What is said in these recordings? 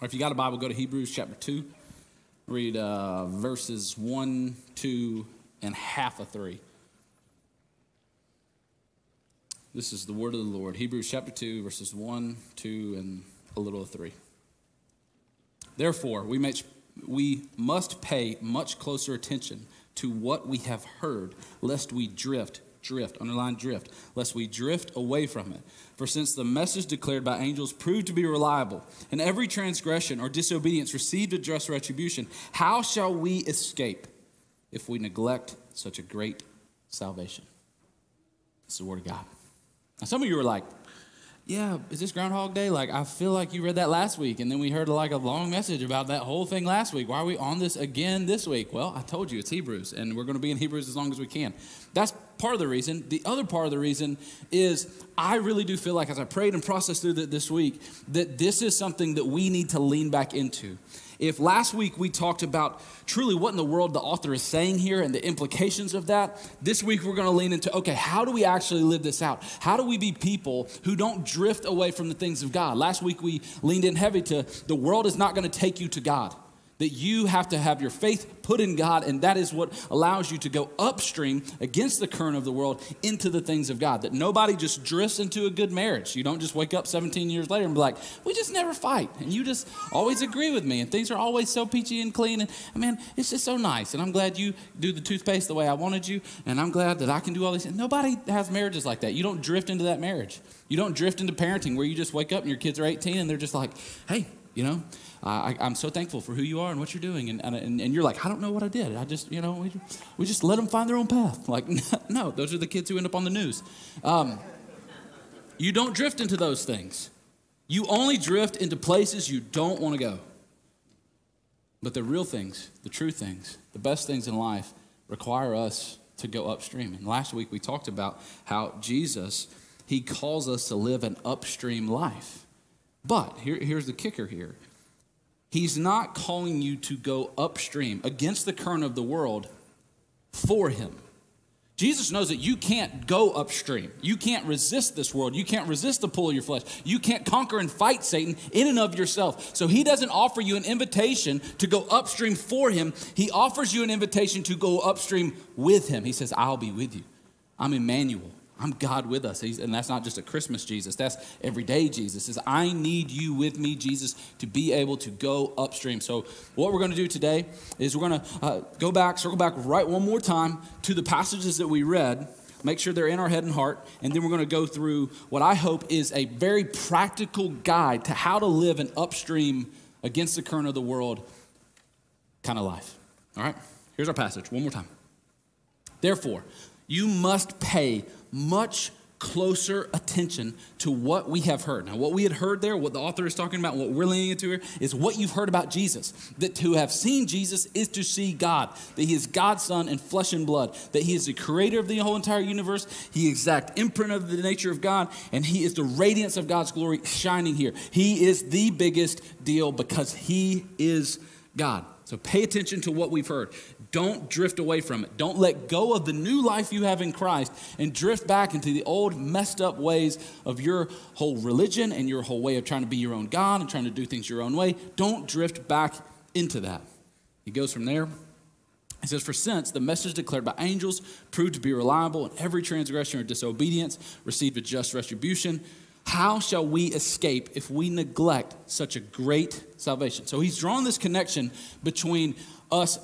Or if you got a Bible, go to Hebrews chapter 2. Read uh, verses 1, 2, and half of 3. This is the word of the Lord. Hebrews chapter 2, verses 1, 2, and a little of 3. Therefore, we, we must pay much closer attention to what we have heard, lest we drift drift, underline drift, lest we drift away from it. For since the message declared by angels proved to be reliable, and every transgression or disobedience received a just retribution, how shall we escape if we neglect such a great salvation? It's the word of God. Now, some of you are like, yeah, is this Groundhog Day? Like, I feel like you read that last week, and then we heard like a long message about that whole thing last week. Why are we on this again this week? Well, I told you it's Hebrews, and we're going to be in Hebrews as long as we can. That's part of the reason. The other part of the reason is I really do feel like as I prayed and processed through it this week, that this is something that we need to lean back into. If last week we talked about truly what in the world the author is saying here and the implications of that, this week we're going to lean into okay, how do we actually live this out? How do we be people who don't drift away from the things of God? Last week we leaned in heavy to the world is not going to take you to God that you have to have your faith put in God, and that is what allows you to go upstream against the current of the world into the things of God. That nobody just drifts into a good marriage. You don't just wake up 17 years later and be like, we just never fight, and you just always agree with me, and things are always so peachy and clean, and I mean, it's just so nice, and I'm glad you do the toothpaste the way I wanted you, and I'm glad that I can do all these. things. Nobody has marriages like that. You don't drift into that marriage. You don't drift into parenting where you just wake up and your kids are 18 and they're just like, hey, you know, I, am so thankful for who you are and what you're doing. And, and, and you're like, I don't know what I did. I just, you know, we, we just let them find their own path. Like, no, those are the kids who end up on the news. Um, you don't drift into those things. You only drift into places you don't want to go. But the real things, the true things, the best things in life require us to go upstream. And last week we talked about how Jesus, he calls us to live an upstream life. But here, here's the kicker here He's not calling you to go upstream against the current of the world for Him. Jesus knows that you can't go upstream. You can't resist this world. You can't resist the pull of your flesh. You can't conquer and fight Satan in and of yourself. So he doesn't offer you an invitation to go upstream for him. He offers you an invitation to go upstream with him. He says, I'll be with you. I'm Emmanuel. I'm God with us. He's, and that's not just a Christmas Jesus, that's everyday Jesus. Says, I need you with me, Jesus, to be able to go upstream. So, what we're going to do today is we're going to uh, go back, circle back right one more time to the passages that we read, make sure they're in our head and heart, and then we're going to go through what I hope is a very practical guide to how to live an upstream against the current of the world kind of life. All right? Here's our passage one more time. Therefore, you must pay much closer attention to what we have heard. Now, what we had heard there, what the author is talking about, what we're leaning into here, is what you've heard about Jesus. That to have seen Jesus is to see God, that He is God's Son in flesh and blood, that He is the creator of the whole entire universe, He exact imprint of the nature of God, and He is the radiance of God's glory shining here. He is the biggest deal because He is God. So pay attention to what we've heard. Don't drift away from it. Don't let go of the new life you have in Christ and drift back into the old messed up ways of your whole religion and your whole way of trying to be your own God and trying to do things your own way. Don't drift back into that. He goes from there. He says, For since the message declared by angels proved to be reliable, and every transgression or disobedience received a just retribution, how shall we escape if we neglect such a great salvation? So he's drawn this connection between us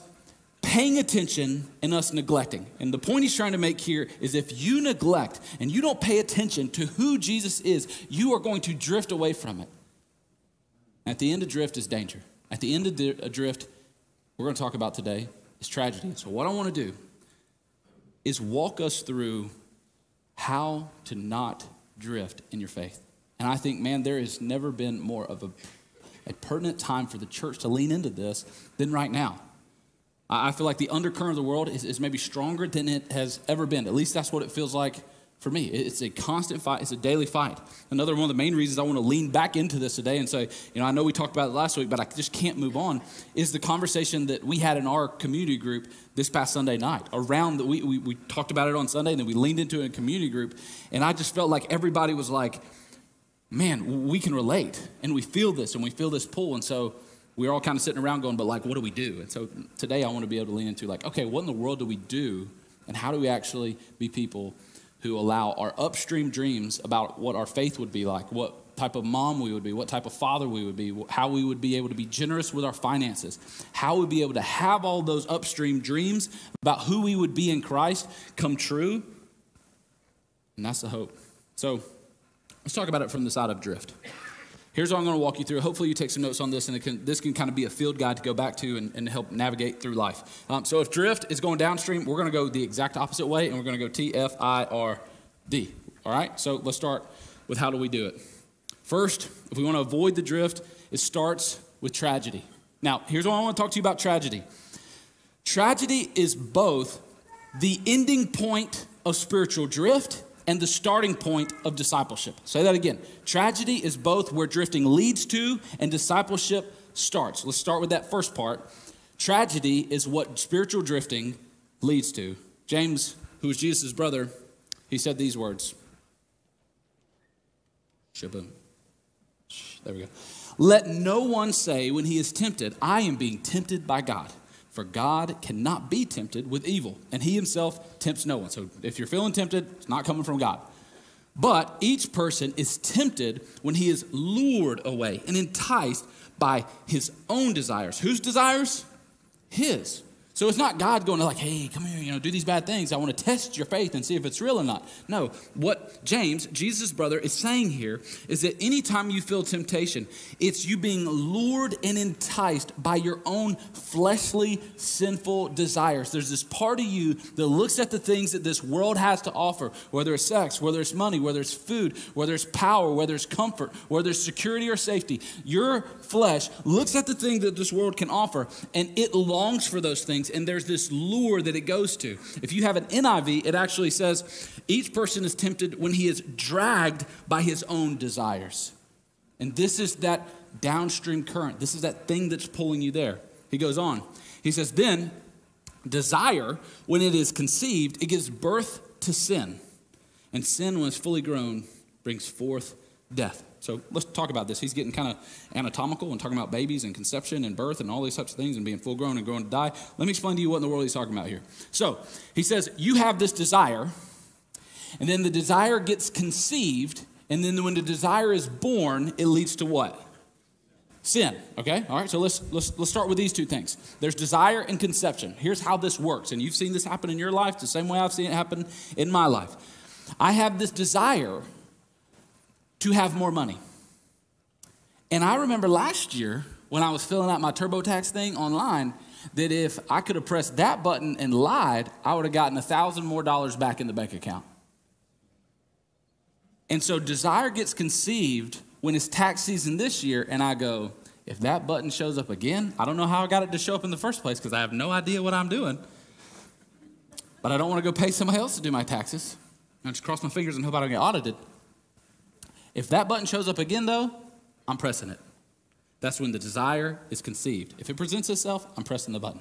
paying attention and us neglecting. And the point he's trying to make here is if you neglect and you don't pay attention to who Jesus is, you are going to drift away from it. At the end of drift is danger. At the end of the drift, we're going to talk about today is tragedy. So, what I want to do is walk us through how to not drift in your faith. And I think, man, there has never been more of a, a pertinent time for the church to lean into this than right now. I feel like the undercurrent of the world is, is maybe stronger than it has ever been. At least that's what it feels like for me. It's a constant fight, it's a daily fight. Another one of the main reasons I want to lean back into this today and say, you know, I know we talked about it last week, but I just can't move on, is the conversation that we had in our community group this past Sunday night. Around the, we, we, we talked about it on Sunday and then we leaned into it in community group. And I just felt like everybody was like, man, we can relate and we feel this and we feel this pull. And so we're all kind of sitting around going, but like, what do we do? And so today I want to be able to lean into, like, okay, what in the world do we do? And how do we actually be people who allow our upstream dreams about what our faith would be like, what type of mom we would be, what type of father we would be, how we would be able to be generous with our finances, how we'd be able to have all those upstream dreams about who we would be in Christ come true. And that's the hope. So let's talk about it from the side of drift. Here's what I'm going to walk you through. Hopefully, you take some notes on this, and can, this can kind of be a field guide to go back to and, and help navigate through life. Um, so, if drift is going downstream, we're going to go the exact opposite way, and we're going to go T F I R D. All right? So, let's start with how do we do it. First, if we want to avoid the drift, it starts with tragedy. Now, here's what I want to talk to you about tragedy. Tragedy is both the ending point of spiritual drift and the starting point of discipleship. Say that again. Tragedy is both where drifting leads to and discipleship starts. Let's start with that first part. Tragedy is what spiritual drifting leads to. James, who was Jesus' brother, he said these words. Shaboom. There we go. Let no one say when he is tempted, I am being tempted by God. For God cannot be tempted with evil, and he himself tempts no one. So if you're feeling tempted, it's not coming from God. But each person is tempted when he is lured away and enticed by his own desires. Whose desires? His. So it's not God going to like, hey, come here, you know, do these bad things. I want to test your faith and see if it's real or not. No, what James, Jesus' brother, is saying here is that anytime you feel temptation, it's you being lured and enticed by your own fleshly, sinful desires. There's this part of you that looks at the things that this world has to offer, whether it's sex, whether it's money, whether it's food, whether it's power, whether it's comfort, whether it's security or safety. Your flesh looks at the thing that this world can offer and it longs for those things things, and there's this lure that it goes to. If you have an NIV, it actually says each person is tempted when he is dragged by his own desires. And this is that downstream current. This is that thing that's pulling you there. He goes on. He says, Then desire, when it is conceived, it gives birth to sin. And sin, when it's fully grown, brings forth death. So let's talk about this. He's getting kind of anatomical and talking about babies and conception and birth and all these types of things and being full grown and growing to die. Let me explain to you what in the world he's talking about here. So he says, You have this desire, and then the desire gets conceived, and then when the desire is born, it leads to what? Sin. Okay? All right, so let's, let's, let's start with these two things. There's desire and conception. Here's how this works, and you've seen this happen in your life the same way I've seen it happen in my life. I have this desire to have more money. And I remember last year when I was filling out my TurboTax thing online that if I could have pressed that button and lied, I would have gotten a thousand more dollars back in the bank account. And so desire gets conceived when it's tax season this year, and I go, if that button shows up again, I don't know how I got it to show up in the first place because I have no idea what I'm doing. But I don't want to go pay somebody else to do my taxes. I just cross my fingers and hope I don't get audited. If that button shows up again, though, I'm pressing it. That's when the desire is conceived. If it presents itself, I'm pressing the button.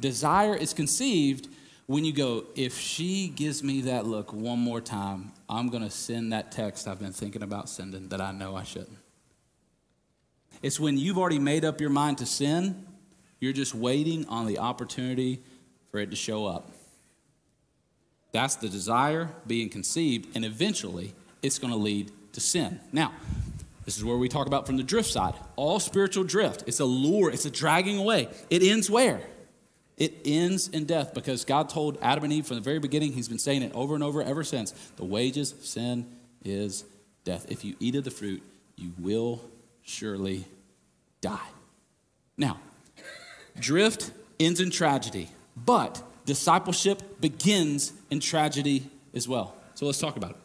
Desire is conceived when you go, if she gives me that look one more time, I'm going to send that text I've been thinking about sending that I know I shouldn't. It's when you've already made up your mind to sin, you're just waiting on the opportunity for it to show up. That's the desire being conceived, and eventually it's going to lead to sin. Now, this is where we talk about from the drift side. All spiritual drift, it's a lure, it's a dragging away. It ends where? It ends in death because God told Adam and Eve from the very beginning, He's been saying it over and over ever since the wages of sin is death. If you eat of the fruit, you will surely die. Now, drift ends in tragedy, but discipleship begins in tragedy as well. So let's talk about it.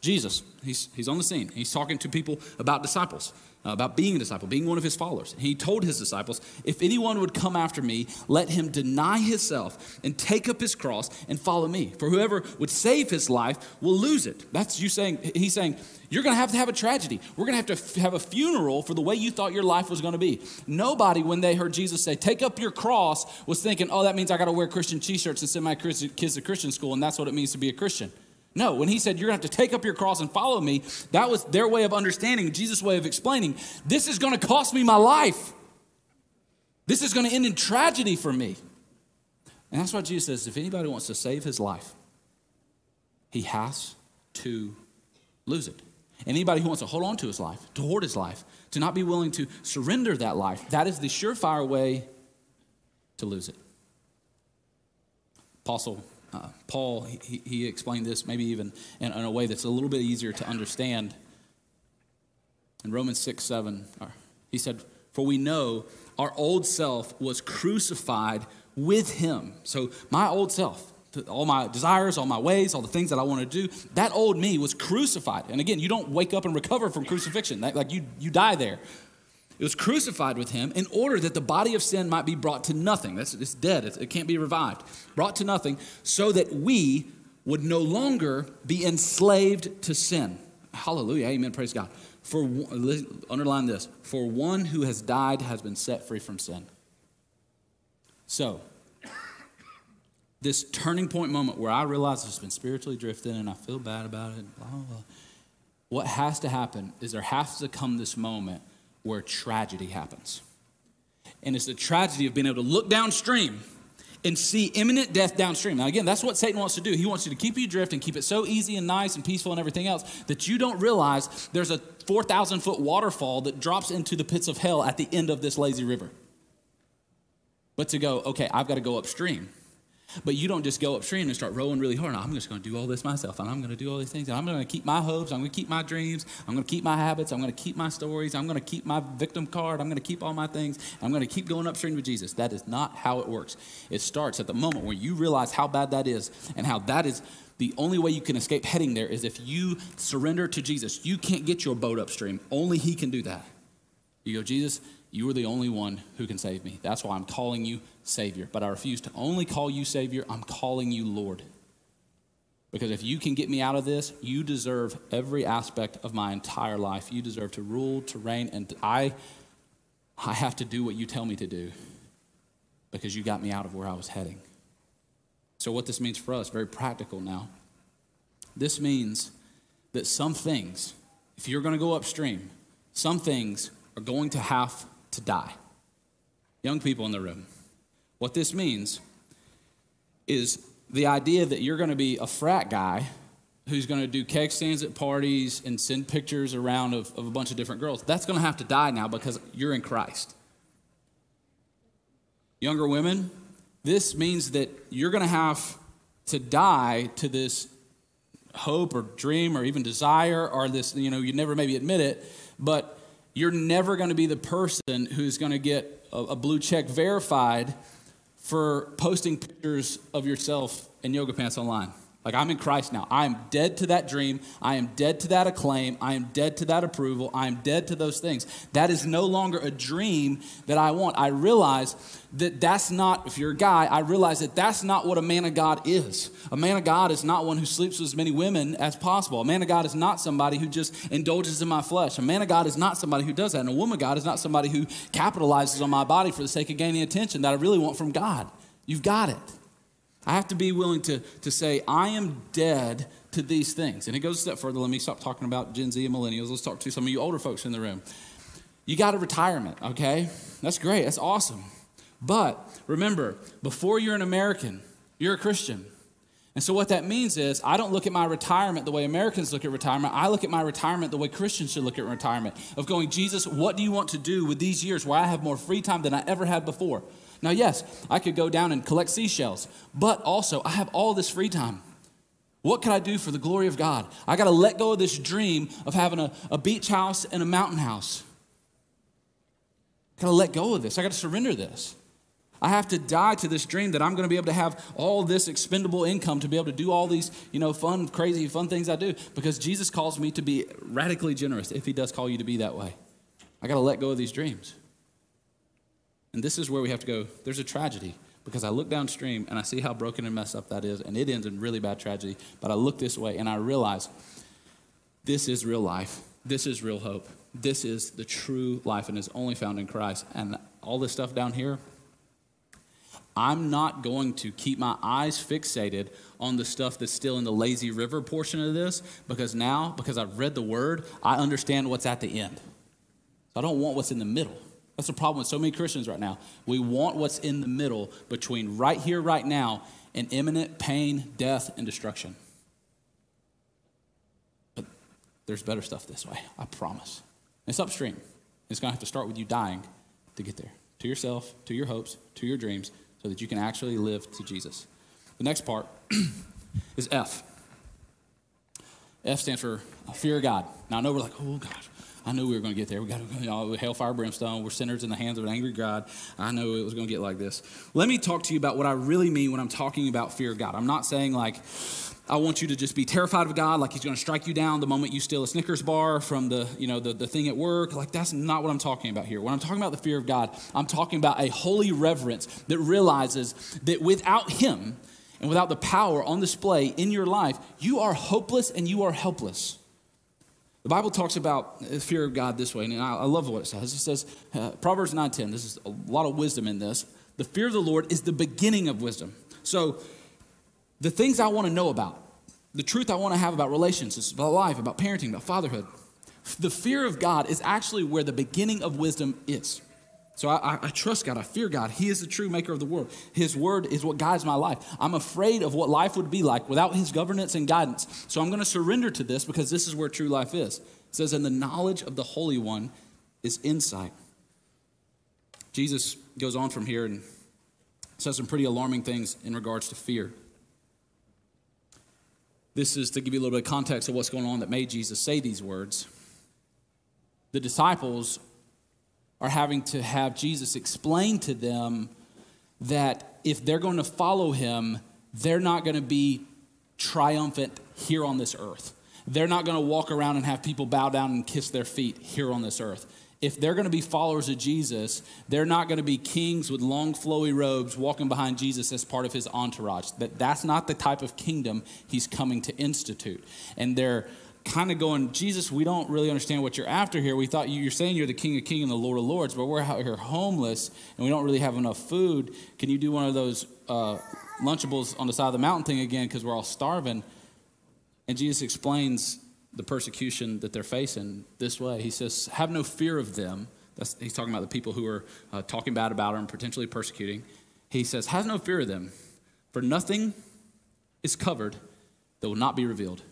Jesus, he's, he's on the scene. He's talking to people about disciples, uh, about being a disciple, being one of his followers. He told his disciples, If anyone would come after me, let him deny himself and take up his cross and follow me. For whoever would save his life will lose it. That's you saying, he's saying, You're going to have to have a tragedy. We're going to have to have a funeral for the way you thought your life was going to be. Nobody, when they heard Jesus say, Take up your cross, was thinking, Oh, that means I got to wear Christian t shirts and send my kids to Christian school, and that's what it means to be a Christian. No, when he said, You're going to have to take up your cross and follow me, that was their way of understanding, Jesus' way of explaining, this is going to cost me my life. This is going to end in tragedy for me. And that's why Jesus says if anybody wants to save his life, he has to lose it. Anybody who wants to hold on to his life, to hoard his life, to not be willing to surrender that life, that is the surefire way to lose it. Apostle uh, Paul, he, he explained this maybe even in, in, a way that's a little bit easier to understand. In Romans 6 7, uh, he said, For we know our old self was crucified with him. So, my old self, all my desires, all my ways, all the things that I want to do, that old me was crucified. And again, you don't wake up and recover from crucifixion. That, like you, you die there. It was crucified with him in order that the body of sin might be brought to nothing. That's, it's dead, it, it can't be revived. Brought to nothing, so that we would no longer be enslaved to sin. Hallelujah, amen, praise God. For underline this, for one who has died has been set free from sin. So, this turning point moment where I realize I've been spiritually drifting and I feel bad about it, blah, blah, blah. What has to happen is there has to come this moment where tragedy happens. And it's the tragedy of being able to look downstream and see imminent death downstream. Now, again, that's what Satan wants to do. He wants you to keep you drift and keep it so easy and nice and peaceful and everything else that you don't realize there's a 4,000 foot waterfall that drops into the pits of hell at the end of this lazy river. But to go, okay, I've got to go upstream. But you don't just go upstream and start rowing really hard. I'm just going to do all this myself, and I'm going to do all these things, and I'm going to keep my hopes. I'm going to keep my dreams. I'm going to keep my habits. I'm going to keep my stories. I'm going to keep my victim card. I'm going to keep all my things. I'm going to keep going upstream with Jesus. That is not how it works. It starts at the moment where you realize how bad that is and how that is the only way you can escape heading there is if you surrender to Jesus. You can't get your boat upstream. Only He can do that. You go, Jesus, you are the only one who can save me. That's why I'm calling you Savior. But I refuse to only call you Savior, I'm calling you Lord. Because if you can get me out of this, you deserve every aspect of my entire life. You deserve to rule, to reign, and I, I have to do what you tell me to do because you got me out of where I was heading. So, what this means for us, very practical now. This means that some things, if you're going to go upstream, some things are going to have to die. Young people in the room, what this means is the idea that you're going to be a frat guy who's going to do keg stands at parties and send pictures around of, of a bunch of different girls. That's going to have to die now because you're in Christ. Younger women, this means that you're going to have to die to this hope or dream or even desire or this, you know, you never maybe admit it, but you're never going to be the person who's going to get a, a blue check verified for posting pictures of yourself in yoga pants online. Like, I'm in Christ now. I am dead to that dream. I am dead to that acclaim. I am dead to that approval. I am dead to those things. That is no longer a dream that I want. I realize that that's not, if you're a guy, I realize that that's not what a man of God is. A man of God is not one who sleeps with as many women as possible. A man of God is not somebody who just indulges in my flesh. A man of God is not somebody who does that. And a woman of God is not somebody who capitalizes on my body for the sake of gaining attention that I really want from God. You've got it. I have to be willing to, to say, I am dead to these things. And it goes a step further. Let me stop talking about Gen Z and millennials. Let's talk to some of you older folks in the room. You got a retirement, okay? That's great. That's awesome. But remember, before you're an American, you're a Christian. And so, what that means is, I don't look at my retirement the way Americans look at retirement. I look at my retirement the way Christians should look at retirement of going, Jesus, what do you want to do with these years where I have more free time than I ever had before? Now, yes, I could go down and collect seashells, but also I have all this free time. What can I do for the glory of God? I got to let go of this dream of having a, a beach house and a mountain house. I got to let go of this. I got to surrender this. I have to die to this dream that I'm going to be able to have all this expendable income to be able to do all these, you know, fun, crazy, fun things I do because Jesus calls me to be radically generous if he does call you to be that way. I got to let go of these dreams. And this is where we have to go. There's a tragedy because I look downstream and I see how broken and messed up that is, and it ends in really bad tragedy. But I look this way and I realize this is real life. This is real hope. This is the true life and is only found in Christ. And all this stuff down here, I'm not going to keep my eyes fixated on the stuff that's still in the lazy river portion of this because now, because I've read the word, I understand what's at the end. So I don't want what's in the middle. That's the problem with so many Christians right now. We want what's in the middle between right here, right now, and imminent pain, death, and destruction. But there's better stuff this way, I promise. It's upstream. It's going to have to start with you dying to get there to yourself, to your hopes, to your dreams, so that you can actually live to Jesus. The next part is F. F stands for fear of God. Now I know we're like, oh gosh, I knew we were going to get there. We got you know, hellfire, brimstone. We're sinners in the hands of an angry God. I know it was going to get like this. Let me talk to you about what I really mean when I'm talking about fear of God. I'm not saying like I want you to just be terrified of God, like He's going to strike you down the moment you steal a Snickers bar from the you know the, the thing at work. Like that's not what I'm talking about here. When I'm talking about the fear of God, I'm talking about a holy reverence that realizes that without Him and without the power on display in your life, you are hopeless and you are helpless. The Bible talks about the fear of God this way, and I, I love what it says. It says, uh, Proverbs 9.10, this is a lot of wisdom in this. The fear of the Lord is the beginning of wisdom. So the things I want to know about, the truth I want to have about relationships, about life, about parenting, about fatherhood, the fear of God is actually where the beginning of wisdom is. So I, I, trust God. I fear God. He is the true maker of the world. His word is what guides my life. I'm afraid of what life would be like without His governance and guidance. So I'm going to surrender to this because this is where true life is. It says, and the knowledge of the Holy One is insight. Jesus goes on from here and says some pretty alarming things in regards to fear. This is to give you a little bit of context of what's going on that made Jesus say these words. The disciples are having to have Jesus explain to them that if they're going to follow him, they're not going to be triumphant here on this earth. They're not going to walk around and have people bow down and kiss their feet here on this earth. If they're going to be followers of Jesus, they're not going to be kings with long flowy robes walking behind Jesus as part of his entourage. That that's not the type of kingdom he's coming to institute. And they're kind of going, Jesus, we don't really understand what you're after here. We thought you, are saying you're the King of Kings and the Lord of Lords, but we're out here homeless and we don't really have enough food. Can you do one of those uh, Lunchables on the side of the mountain thing again because we're all starving? And Jesus explains the persecution that they're facing this way. He says, Have no fear of them. That's, he's talking about the people who are uh, talking bad about him, and potentially persecuting. He says, Have no fear of them, for nothing is covered that will not be revealed,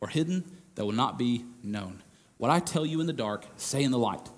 or hidden that will not be known. What I tell you in the dark, say in the light.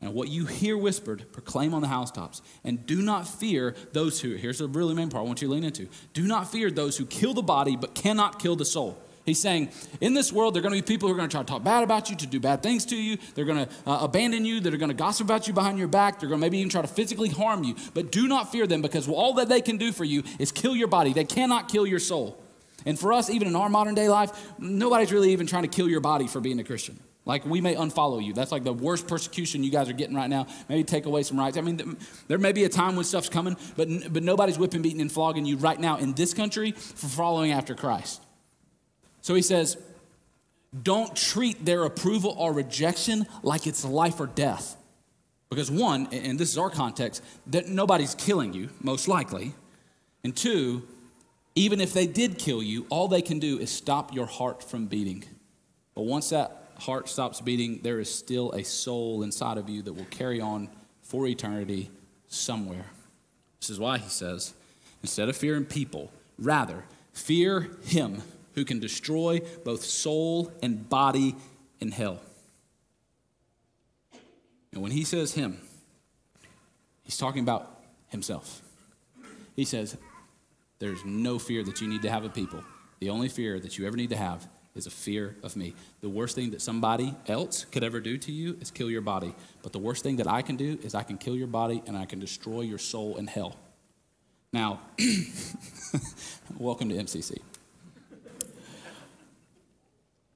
And what you hear whispered, proclaim on the housetops. And do not fear those who, here's the really main part I want you to lean into. Do not fear those who kill the body but cannot kill the soul. He's saying, in this world, there are going to be people who are going to try to talk bad about you, to do bad things to you. They're going to uh, abandon you. They're going to gossip about you behind your back. They're going to maybe even try to physically harm you. But do not fear them because all that they can do for you is kill your body. They cannot kill your soul. And for us, even in our modern day life, nobody's really even trying to kill your body for being a Christian. Like we may unfollow you. That's like the worst persecution you guys are getting right now. Maybe take away some rights. I mean, there may be a time when stuff's coming, but, but nobody's whipping, beating, and flogging you right now in this country for following after Christ. So he says, don't treat their approval or rejection like it's life or death. Because one, and this is our context, that nobody's killing you, most likely. And two, even if they did kill you, all they can do is stop your heart from beating. But once that heart stops beating, there is still a soul inside of you that will carry on for eternity somewhere. This is why he says, instead of fearing people, rather fear him who can destroy both soul and body in hell. And when he says him, he's talking about himself. He says, there's no fear that you need to have of people. The only fear that you ever need to have is a fear of me. The worst thing that somebody else could ever do to you is kill your body. But the worst thing that I can do is I can kill your body and I can destroy your soul in hell. Now, welcome to MCC.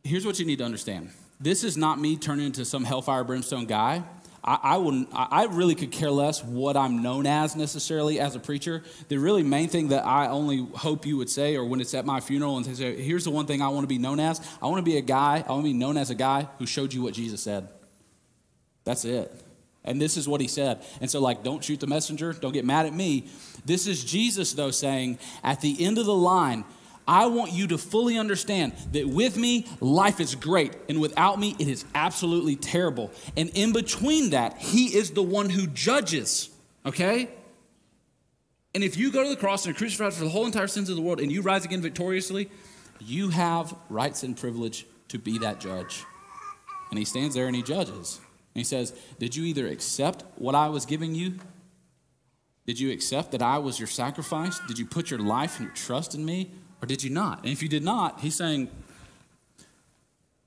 Here's what you need to understand this is not me turning into some hellfire brimstone guy. I, I, I really could care less what I'm known as necessarily as a preacher. The really main thing that I only hope you would say, or when it's at my funeral and say, here's the one thing I want to be known as I want to be a guy, I want to be known as a guy who showed you what Jesus said. That's it. And this is what he said. And so, like, don't shoot the messenger, don't get mad at me. This is Jesus, though, saying, at the end of the line, I want you to fully understand that with me, life is great, and without me, it is absolutely terrible. And in between that, He is the one who judges, okay? And if you go to the cross and are crucified for the whole entire sins of the world and you rise again victoriously, you have rights and privilege to be that judge. And He stands there and He judges. And He says, Did you either accept what I was giving you? Did you accept that I was your sacrifice? Did you put your life and your trust in me? Or did you not? And if you did not, he's saying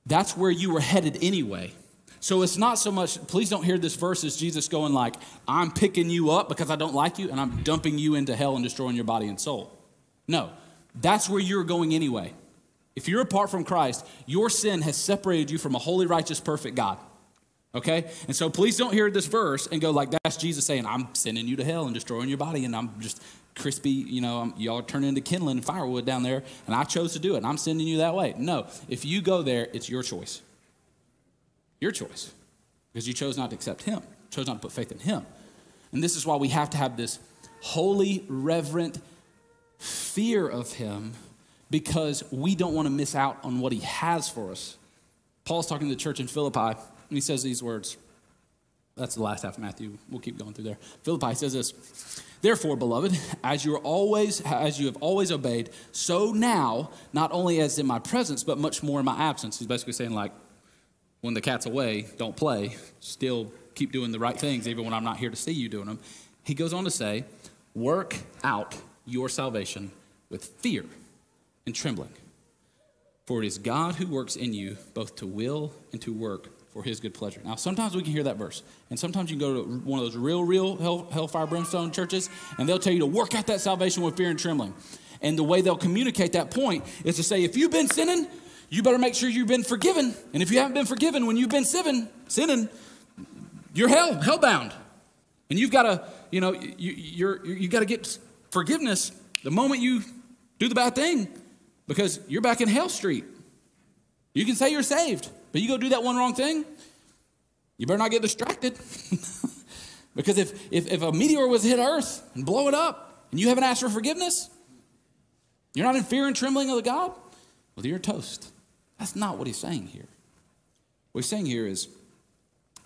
that's where you were headed anyway. So it's not so much, please don't hear this verse as Jesus going like, I'm picking you up because I don't like you and I'm dumping you into hell and destroying your body and soul. No, that's where you're going anyway. If you're apart from Christ, your sin has separated you from a holy, righteous, perfect God. Okay? And so please don't hear this verse and go like, that's Jesus saying, I'm sending you to hell and destroying your body and I'm just crispy, you know, y'all turn into kindling and firewood down there, and I chose to do it, and I'm sending you that way. No, if you go there, it's your choice. Your choice. Because you chose not to accept Him, chose not to put faith in Him. And this is why we have to have this holy, reverent fear of Him because we don't want to miss out on what He has for us. Paul's talking to the church in Philippi, and he says these words. That's the last half of Matthew. We'll keep going through there. Philippi says this Therefore, beloved, as you are always as you have always obeyed, so now, not only as in my presence, but much more in my absence. He's basically saying, like, when the cat's away, don't play. Still keep doing the right things, even when I'm not here to see you doing them. He goes on to say, work out your salvation with fear and trembling. For it is God who works in you both to will and to work for his good pleasure. Now, sometimes we can hear that verse, and sometimes you can go to one of those real, real hell, hellfire brimstone churches, and they'll tell you to work out that salvation with fear and trembling. And the way they'll communicate that point is to say, if you've been sinning, you better make sure you've been forgiven. And if you haven't been forgiven when you've been sinning, sinning, you're hell, hellbound. And you've got to, you know, you, you're, you got to get forgiveness the moment you do the bad thing because you're back in hell street. You can say you're saved, but you go do that one wrong thing, you better not get distracted. because if, if, if a meteor was hit Earth and blow it up, and you haven't asked for forgiveness, you're not in fear and trembling of the God, well, you're toast. That's not what he's saying here. What he's saying here is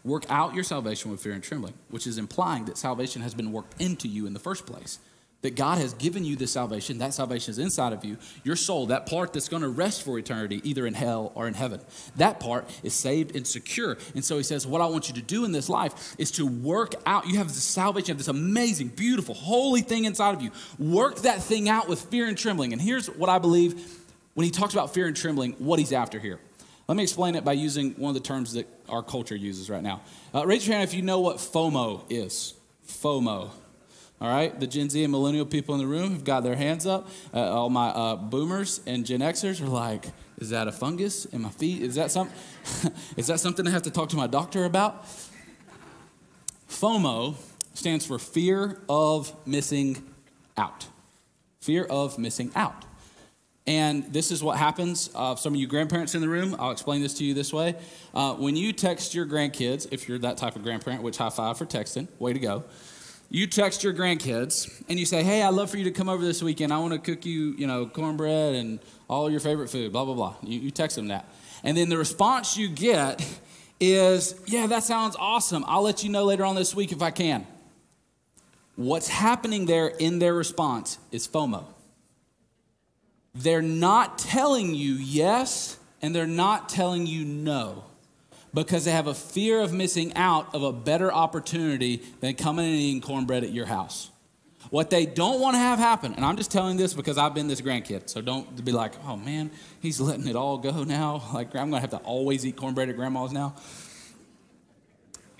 work out your salvation with fear and trembling, which is implying that salvation has been worked into you in the first place that God has given you this salvation. That salvation is inside of you. Your soul, that part that's going to rest for eternity, either in hell or in heaven, that part is saved and secure. And so he says, What I want you to do in this life is to work out. You have this salvation, have this amazing, beautiful, holy thing inside of you. Work that thing out with fear and trembling. And here's what I believe when he talks about fear and trembling, what he's after here. Let me explain it by using one of the terms that our culture uses right now. Uh, raise your hand if you know what FOMO is. FOMO. All right, the Gen Z and millennial people in the room have got their hands up. Uh, all my uh, boomers and Gen Xers are like, "Is that a fungus in my feet? Is that some? is that something I have to talk to my doctor about?" FOMO stands for fear of missing out. Fear of missing out. And this is what happens. Uh, some of you grandparents in the room, I'll explain this to you this way. Uh, when you text your grandkids, if you're that type of grandparent, which high five for texting, way to go you text your grandkids and you say, Hey, I'd love for you to come over this weekend. I want to cook you, you know, cornbread and all your favorite food, blah, blah, blah. You, you text them that. And then the response you get is, Yeah, that sounds awesome. I'll let you know later on this week if I can. What's happening there in their response is FOMO. They're not telling you yes, and they're not telling you no because they have a fear of missing out of a better opportunity than coming and eating cornbread at your house. What they don't want to have happen, and I'm just telling this because I've been this grandkid, so don't be like, oh man, he's letting it all go now. Like, I'm going to have to always eat cornbread at grandma's now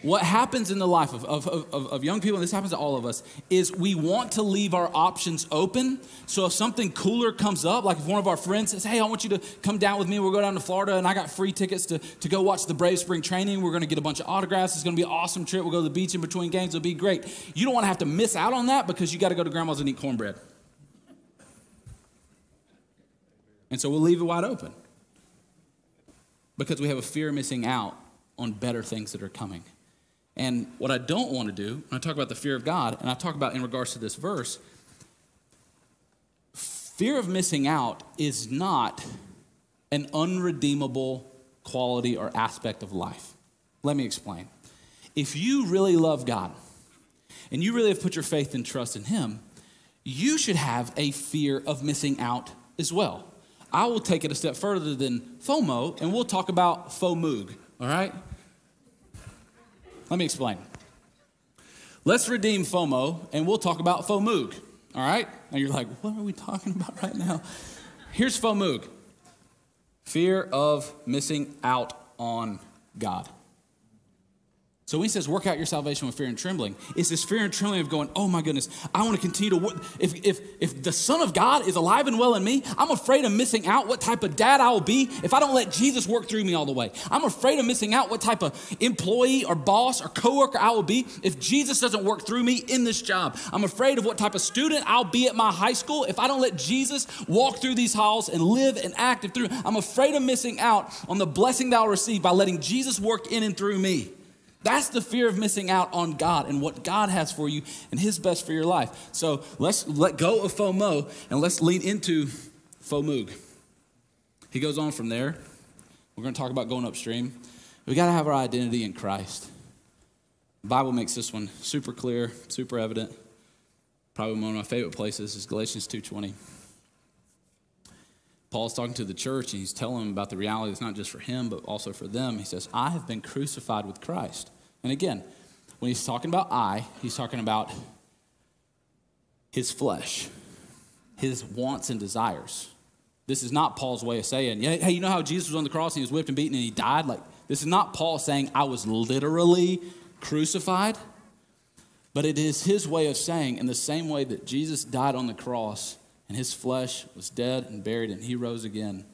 what happens in the life of, of, of, of, young people, and this happens to all of us, is we want to leave our options open. So if something cooler comes up, like if one of our friends says, Hey, I want you to come down with me, we'll go down to Florida, and I got free tickets to, to go watch the Brave Spring Training. We're going to get a bunch of autographs. It's going to be an awesome trip. We'll go to the beach in between games. It'll be great. You don't want to have to miss out on that because you got to go to grandma's and eat cornbread. And so we'll leave it wide open because we have a fear of missing out on better things that are coming. And what I don't want to do, when I talk about the fear of God, and I talk about in regards to this verse, fear of missing out is not an unredeemable quality or aspect of life. Let me explain. If you really love God and you really have put your faith and trust in Him, you should have a fear of missing out as well. I will take it a step further than FOMO, and we'll talk about FOMOOG, all right? Let me explain. Let's redeem FOMO, and we'll talk about FOMOOG, all right? And you're like, what are we talking about right now? Here's FOMOOG fear of missing out on God. So when he says, work out your salvation with fear and trembling, it's this fear and trembling of going, oh my goodness, I want to continue to work. If, if, if the Son of God is alive and well in me, I'm afraid of missing out what type of dad I will be if I don't let Jesus work through me all the way. I'm afraid of missing out what type of employee or boss or coworker I will be if Jesus doesn't work through me in this job. I'm afraid of what type of student I'll be at my high school if I don't let Jesus walk through these halls and live and act through. I'm afraid of missing out on the blessing that I'll receive by letting Jesus work in and through me. That's the fear of missing out on God and what God has for you and His best for your life. So let's let go of FOMO and let's lean into FOMOOG. He goes on from there. We're going to talk about going upstream. We got to have our identity in Christ. The Bible makes this one super clear, super evident. Probably one of my favorite places is Galatians 2:20. Paul's talking to the church and he's telling them about the reality it's not just for him, but also for them. He says, I have been crucified with Christ. And again, when he's talking about I, he's talking about his flesh, his wants and desires. This is not Paul's way of saying, hey, you know how Jesus was on the cross and he was whipped and beaten and he died? Like, this is not Paul saying, I was literally crucified. But it is his way of saying, in the same way that Jesus died on the cross, and his flesh was dead and buried, and he rose again.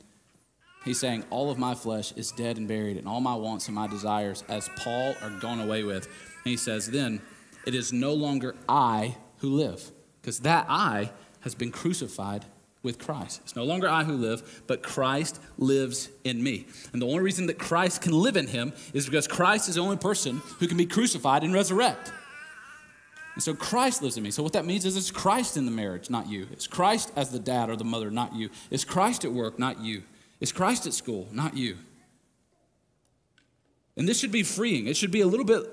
He's saying, All of my flesh is dead and buried, and all my wants and my desires, as Paul, are gone away with. And he says, Then it is no longer I who live, because that I has been crucified with Christ. It's no longer I who live, but Christ lives in me. And the only reason that Christ can live in him is because Christ is the only person who can be crucified and resurrect. And so Christ lives in me. So what that means is it's Christ in the marriage, not you. It's Christ as the dad or the mother, not you. It's Christ at work, not you. It's Christ at school, not you. And this should be freeing. It should be a little bit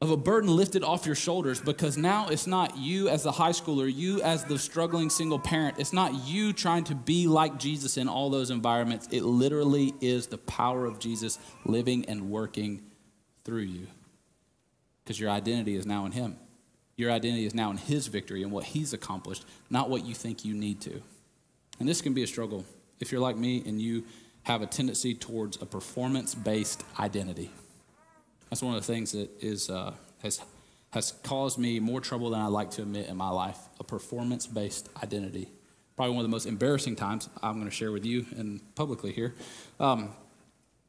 of a burden lifted off your shoulders because now it's not you as the high schooler, you as the struggling single parent. It's not you trying to be like Jesus in all those environments. It literally is the power of Jesus living and working through you because your identity is now in Him. Your identity is now in His victory and what He's accomplished, not what you think you need to. And this can be a struggle if you're like me and you have a tendency towards a performance based identity. That's one of the things that is, uh, has, has caused me more trouble than I like to admit in my life a performance based identity. Probably one of the most embarrassing times I'm going to share with you and publicly here. Um,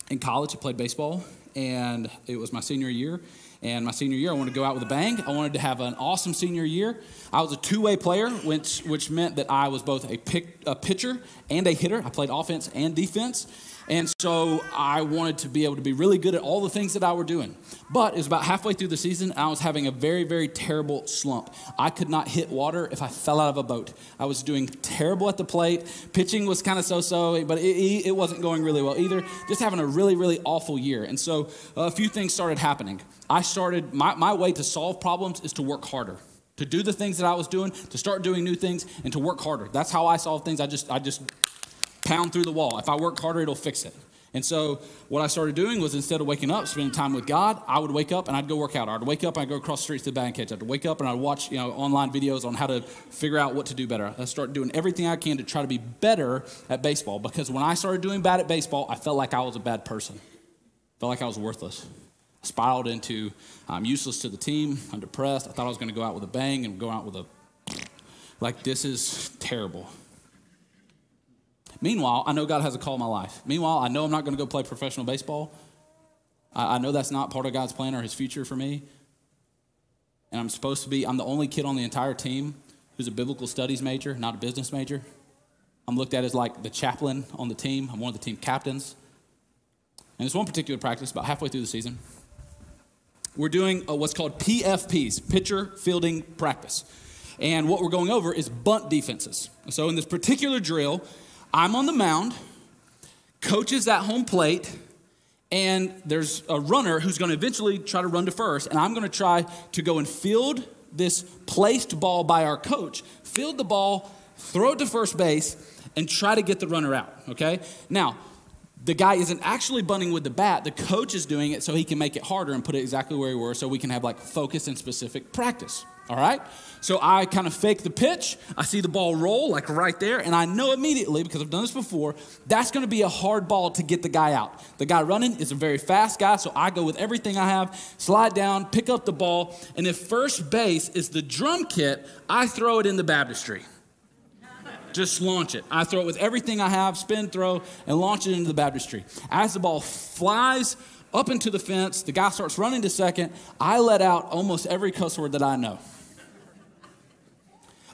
in college, I played baseball, and it was my senior year. And my senior year, I wanted to go out with a bang. I wanted to have an awesome senior year. I was a two way player, which, which meant that I was both a, pick, a pitcher and a hitter. I played offense and defense. And so I wanted to be able to be really good at all the things that I were doing. But it was about halfway through the season, I was having a very, very terrible slump. I could not hit water if I fell out of a boat. I was doing terrible at the plate. Pitching was kind of so so, but it, it wasn't going really well either. Just having a really, really awful year. And so a few things started happening. I started, my, my way to solve problems is to work harder to do the things that I was doing, to start doing new things, and to work harder. That's how I solve things. I just, I just pound through the wall. If I work harder, it'll fix it. And so what I started doing was instead of waking up, spending time with God, I would wake up and I'd go work out. I'd wake up and I'd go across the streets to the batting cage. I'd wake up and I'd watch you know, online videos on how to figure out what to do better. I started doing everything I can to try to be better at baseball because when I started doing bad at baseball, I felt like I was a bad person. Felt like I was worthless. Spiraled into I'm useless to the team. I'm depressed. I thought I was going to go out with a bang and go out with a like this is terrible. Meanwhile, I know God has a call in my life. Meanwhile, I know I'm not going to go play professional baseball. I, I know that's not part of God's plan or His future for me. And I'm supposed to be, I'm the only kid on the entire team who's a biblical studies major, not a business major. I'm looked at as like the chaplain on the team. I'm one of the team captains. And there's one particular practice about halfway through the season. We're doing uh, what's called PFPs, pitcher fielding practice. And what we're going over is bunt defenses. So in this particular drill, I'm on the mound, coach is at home plate, and there's a runner who's going to eventually try to run to first, and I'm going to try to go and field this placed ball by our coach, field the ball, throw it to first base, and try to get the runner out, okay? Now, the guy isn't actually bunting with the bat. The coach is doing it so he can make it harder and put it exactly where he were so we can have like focus and specific practice. All right? So I kind of fake the pitch. I see the ball roll like right there, and I know immediately because I've done this before, that's going to be a hard ball to get the guy out. The guy running is a very fast guy, so I go with everything I have, slide down, pick up the ball, and if first base is the drum kit, I throw it in the baptistry. Just launch it. I throw it with everything I have, spin, throw, and launch it into the baptistry. As the ball flies up into the fence, the guy starts running to second. I let out almost every cuss word that I know.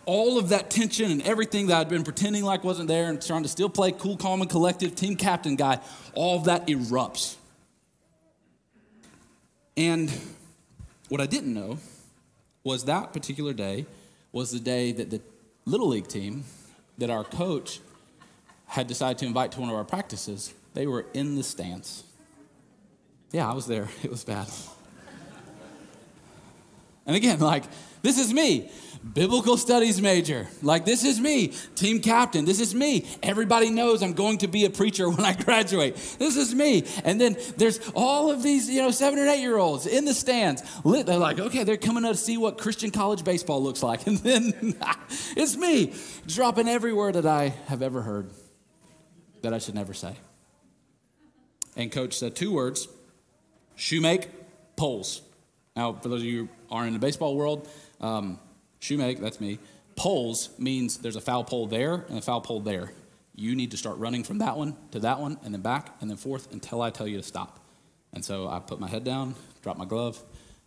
All of that tension and everything that I'd been pretending like wasn't there and trying to still play cool, calm, and collective team captain guy, all of that erupts. And what I didn't know was that particular day was the day that the Little League team that our coach had decided to invite to one of our practices, they were in the stands. Yeah, I was there. It was bad. And again, like, this is me, biblical studies major. Like, this is me, team captain. This is me. Everybody knows I'm going to be a preacher when I graduate. This is me. And then there's all of these, you know, seven or eight year olds in the stands. They're like, okay, they're coming to see what Christian college baseball looks like. And then it's me dropping every word that I have ever heard that I should never say. And coach said two words shoemake, poles. Now, for those of you who aren't in the baseball world, um, shoemake, that's me. Poles means there's a foul pole there and a foul pole there. You need to start running from that one to that one and then back and then forth until I tell you to stop. And so I put my head down, dropped my glove,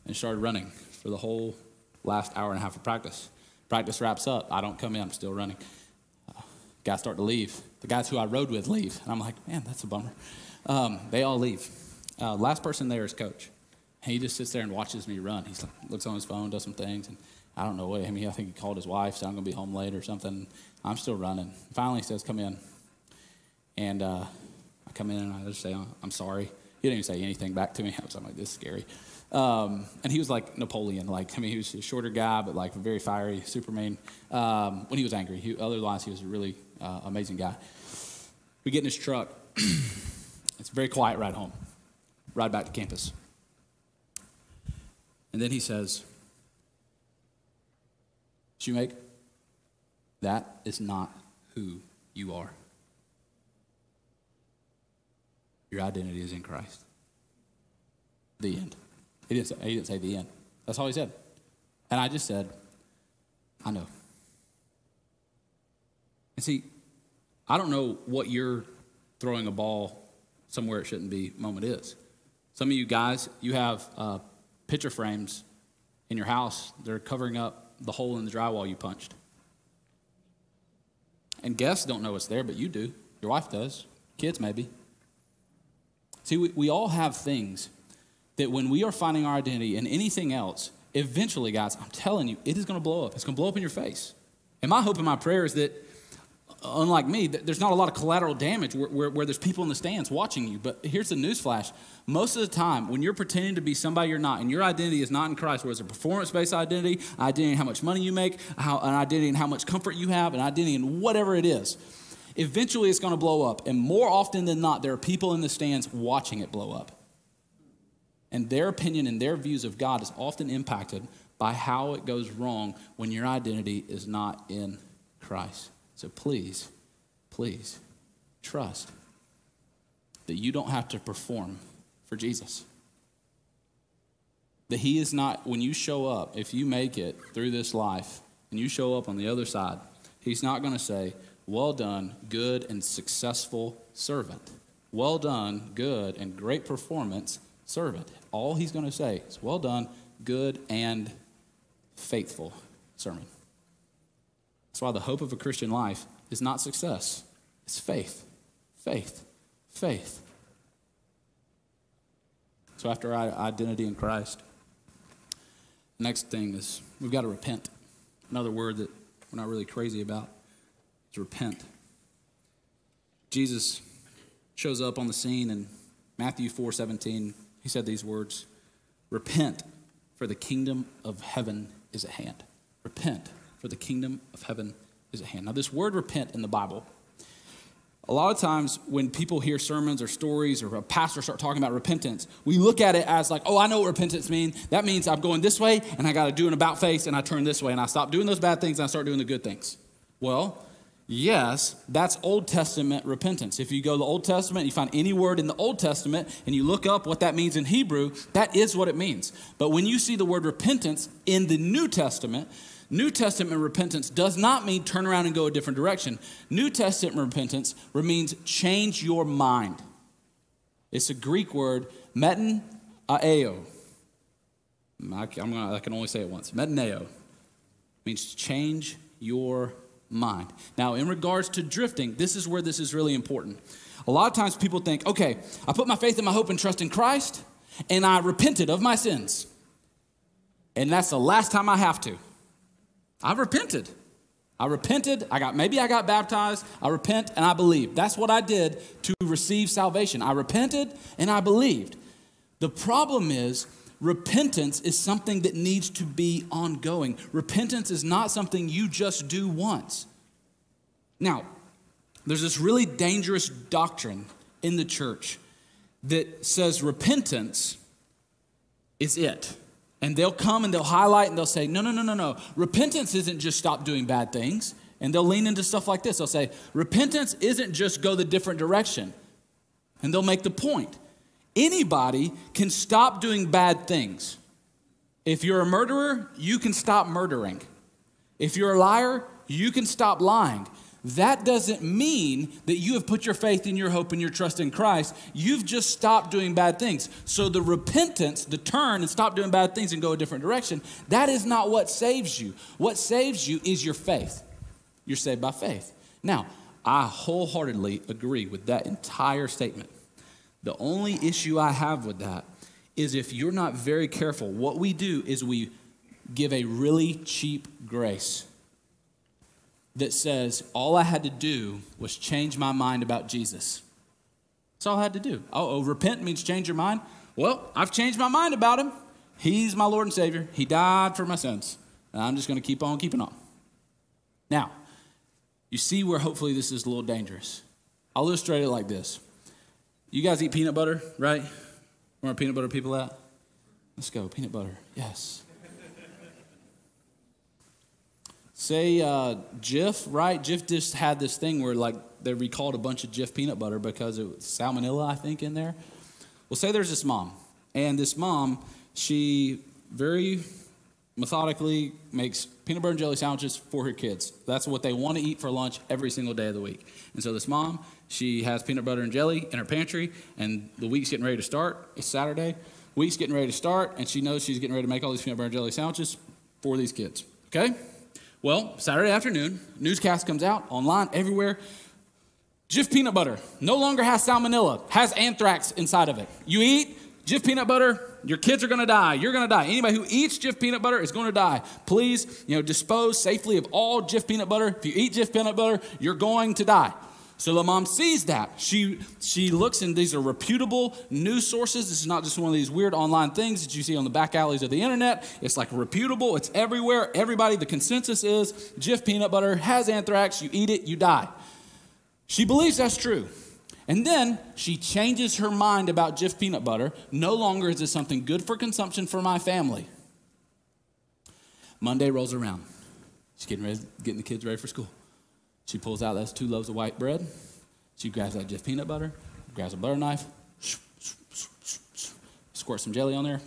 and started running for the whole last hour and a half of practice. Practice wraps up. I don't come in, I'm still running. Uh, guys start to leave. The guys who I rode with leave. And I'm like, man, that's a bummer. Um, they all leave. Uh, last person there is coach. He just sits there and watches me run. He looks on his phone, does some things, and I don't know what. I mean, I think he called his wife, said I'm going to be home late or something. I'm still running. Finally, he says, "Come in," and uh, I come in and I just say, "I'm sorry." He didn't even say anything back to me. I was like, "This is scary." Um, and he was like Napoleon. Like, I mean, he was a shorter guy, but like very fiery, Superman. Um, when he was angry, he, otherwise he was a really uh, amazing guy. We get in his truck. it's very quiet ride home ride back to campus. And then he says, Shoemake, that is not who you are. Your identity is in Christ. The end. He didn't, say, he didn't say the end. That's all he said. And I just said, I know. And see, I don't know what your throwing a ball somewhere it shouldn't be moment is. Some of you guys, you have uh, picture frames in your house. They're covering up the hole in the drywall you punched. And guests don't know it's there, but you do. Your wife does. Kids, maybe. See, we, we all have things that when we are finding our identity in anything else, eventually, guys, I'm telling you, it is going to blow up. It's going to blow up in your face. And my hope and my prayer is that unlike me, there's not a lot of collateral damage where, where, where, there's people in the stands watching you. But here's the newsflash most of the time, when you're pretending to be somebody you're not, and your identity is not in Christ, whether it's a performance based identity, identity in how much money you make, how, an identity in how much comfort you have, an identity in whatever it is, eventually it's going to blow up. And more often than not, there are people in the stands watching it blow up. And their opinion and their views of God is often impacted by how it goes wrong when your identity is not in Christ. So please, please trust that you don't have to perform for Jesus. That He is not, when you show up, if you make it through this life and you show up on the other side, He's not going to say, Well done, good and successful servant. Well done, good and great performance servant. All He's going to say is, Well done, good and faithful servant. That's why the hope of a Christian life is not success, it's faith, faith, faith. So after our identity in Christ, Next thing is we've got to repent. Another word that we're not really crazy about is repent. Jesus shows up on the scene in Matthew 4 17. He said these words Repent, for the kingdom of heaven is at hand. Repent, for the kingdom of heaven is at hand. Now, this word repent in the Bible, a lot of times when people hear sermons or stories or a pastor start talking about repentance, we look at it as like, oh, I know what repentance means. That means I'm going this way and I got to do an about face and I turn this way and I stop doing those bad things and I start doing the good things. Well, Yes, that's Old Testament repentance. If you go to the Old Testament, you find any word in the Old Testament and you look up what that means in Hebrew, that is what it means. But when you see the word repentance in the New Testament, New Testament repentance does not mean turn around and go a different direction. New Testament repentance means change your mind. It's a Greek word, metan I can only say it once. Metaneo means change your mind. Now, in regards to drifting, this is where this is really important. A lot of times people think, okay, I put my faith and my hope and trust in Christ, and I repented of my sins. And that's the last time I have to. I've repented. I repented. I got maybe I got baptized. I repent and I believe. That's what I did to receive salvation. I repented and I believed. The problem is repentance is something that needs to be ongoing. Repentance is not something you just do once. Now, there's this really dangerous doctrine in the church that says repentance is it. And they'll come and they'll highlight and they'll say, no, no, no, no, no. Repentance isn't just stop doing bad things. And they'll lean into stuff like this. They'll say, repentance isn't just go the different direction. And they'll make the point anybody can stop doing bad things. If you're a murderer, you can stop murdering. If you're a liar, you can stop lying. That doesn't mean that you have put your faith and your hope and your trust in Christ. You've just stopped doing bad things. So the repentance, the turn and stop doing bad things and go a different direction, that is not what saves you. What saves you is your faith. You're saved by faith. Now, I wholeheartedly agree with that entire statement. The only issue I have with that is if you're not very careful, what we do is we give a really cheap grace that says, All I had to do was change my mind about Jesus. That's all I had to do. Oh, repent means change your mind? Well, I've changed my mind about him. He's my Lord and Savior. He died for my sins. And I'm just going to keep on keeping on. Now, you see where hopefully this is a little dangerous. I'll illustrate it like this. You guys eat peanut butter, right? Where peanut butter people at? Let's go, peanut butter. Yes. Say uh, Jif, right? Jif just had this thing where like they recalled a bunch of Jif peanut butter because it was salmonella, I think, in there. Well, say there's this mom, and this mom, she very methodically makes peanut butter and jelly sandwiches for her kids. That's what they want to eat for lunch every single day of the week. And so this mom, she has peanut butter and jelly in her pantry, and the week's getting ready to start. It's Saturday. Week's getting ready to start, and she knows she's getting ready to make all these peanut butter and jelly sandwiches for these kids. Okay? Well, Saturday afternoon, newscast comes out online everywhere. Jif peanut butter no longer has salmonella, has anthrax inside of it. You eat Jif peanut butter, your kids are to die. You're to die. Anybody who eats Jif peanut butter is to die. Please, you know, dispose safely of all Jif peanut butter. If you eat Jif peanut butter, you're going to die. So the mom sees that. She she looks and these are reputable news sources. This is not just one of these weird online things that you see on the back alleys of the internet. It's like reputable. It's everywhere. Everybody, the consensus is Jif peanut butter has anthrax. You eat it, you die. She believes that's true. And then she changes her mind about Jif peanut butter. No longer is it something good for consumption for my family. Monday rolls around. She's getting ready, getting the kids ready for school. She pulls out those two loaves of white bread. She grabs that Jif peanut butter, grabs a butter knife, squirts some jelly on there,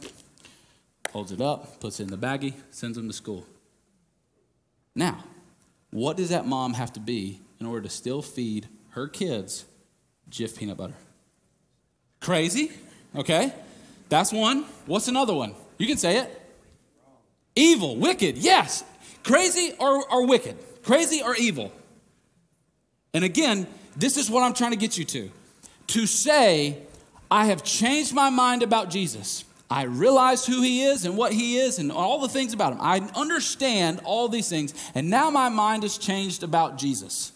holds it up, puts it in the baggie, sends them to school. Now, what does that mom have to be in order to still feed her kids Jif peanut butter? Crazy, okay? That's one. What's another one? You can say it. Evil, wicked, yes. Crazy or, or wicked? Crazy or evil? And again, this is what I'm trying to get you to. To say, I have changed my mind about Jesus. I realize who he is and what he is and all the things about him. I understand all these things, and now my mind has changed about Jesus.